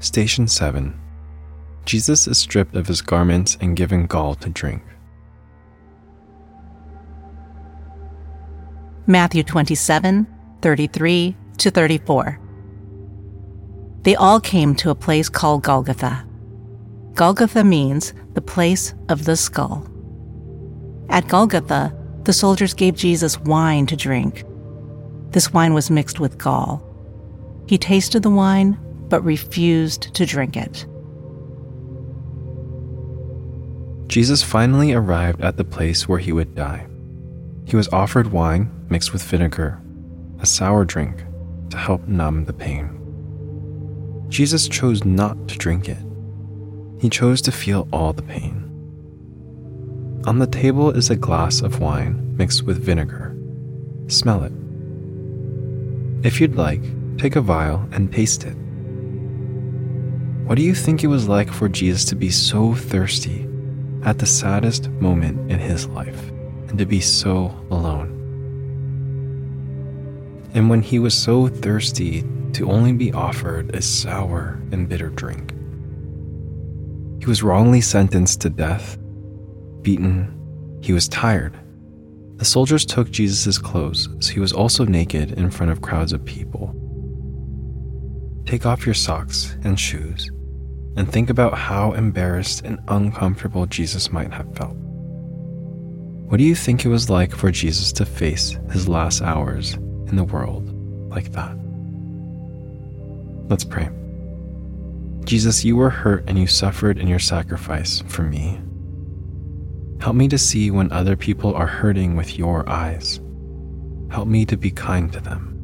Station 7 Jesus is stripped of his garments and given gall to drink. Matthew 27 33 to 34. They all came to a place called Golgotha. Golgotha means the place of the skull. At Golgotha, the soldiers gave Jesus wine to drink. This wine was mixed with gall. He tasted the wine, but refused to drink it. Jesus finally arrived at the place where he would die. He was offered wine mixed with vinegar, a sour drink, to help numb the pain. Jesus chose not to drink it. He chose to feel all the pain. On the table is a glass of wine mixed with vinegar. Smell it. If you'd like, take a vial and taste it. What do you think it was like for Jesus to be so thirsty at the saddest moment in his life and to be so alone? And when he was so thirsty to only be offered a sour and bitter drink, he was wrongly sentenced to death, beaten, he was tired. The soldiers took Jesus' clothes, so he was also naked in front of crowds of people. Take off your socks and shoes and think about how embarrassed and uncomfortable Jesus might have felt. What do you think it was like for Jesus to face his last hours in the world like that? Let's pray. Jesus, you were hurt and you suffered in your sacrifice for me. Help me to see when other people are hurting with your eyes. Help me to be kind to them.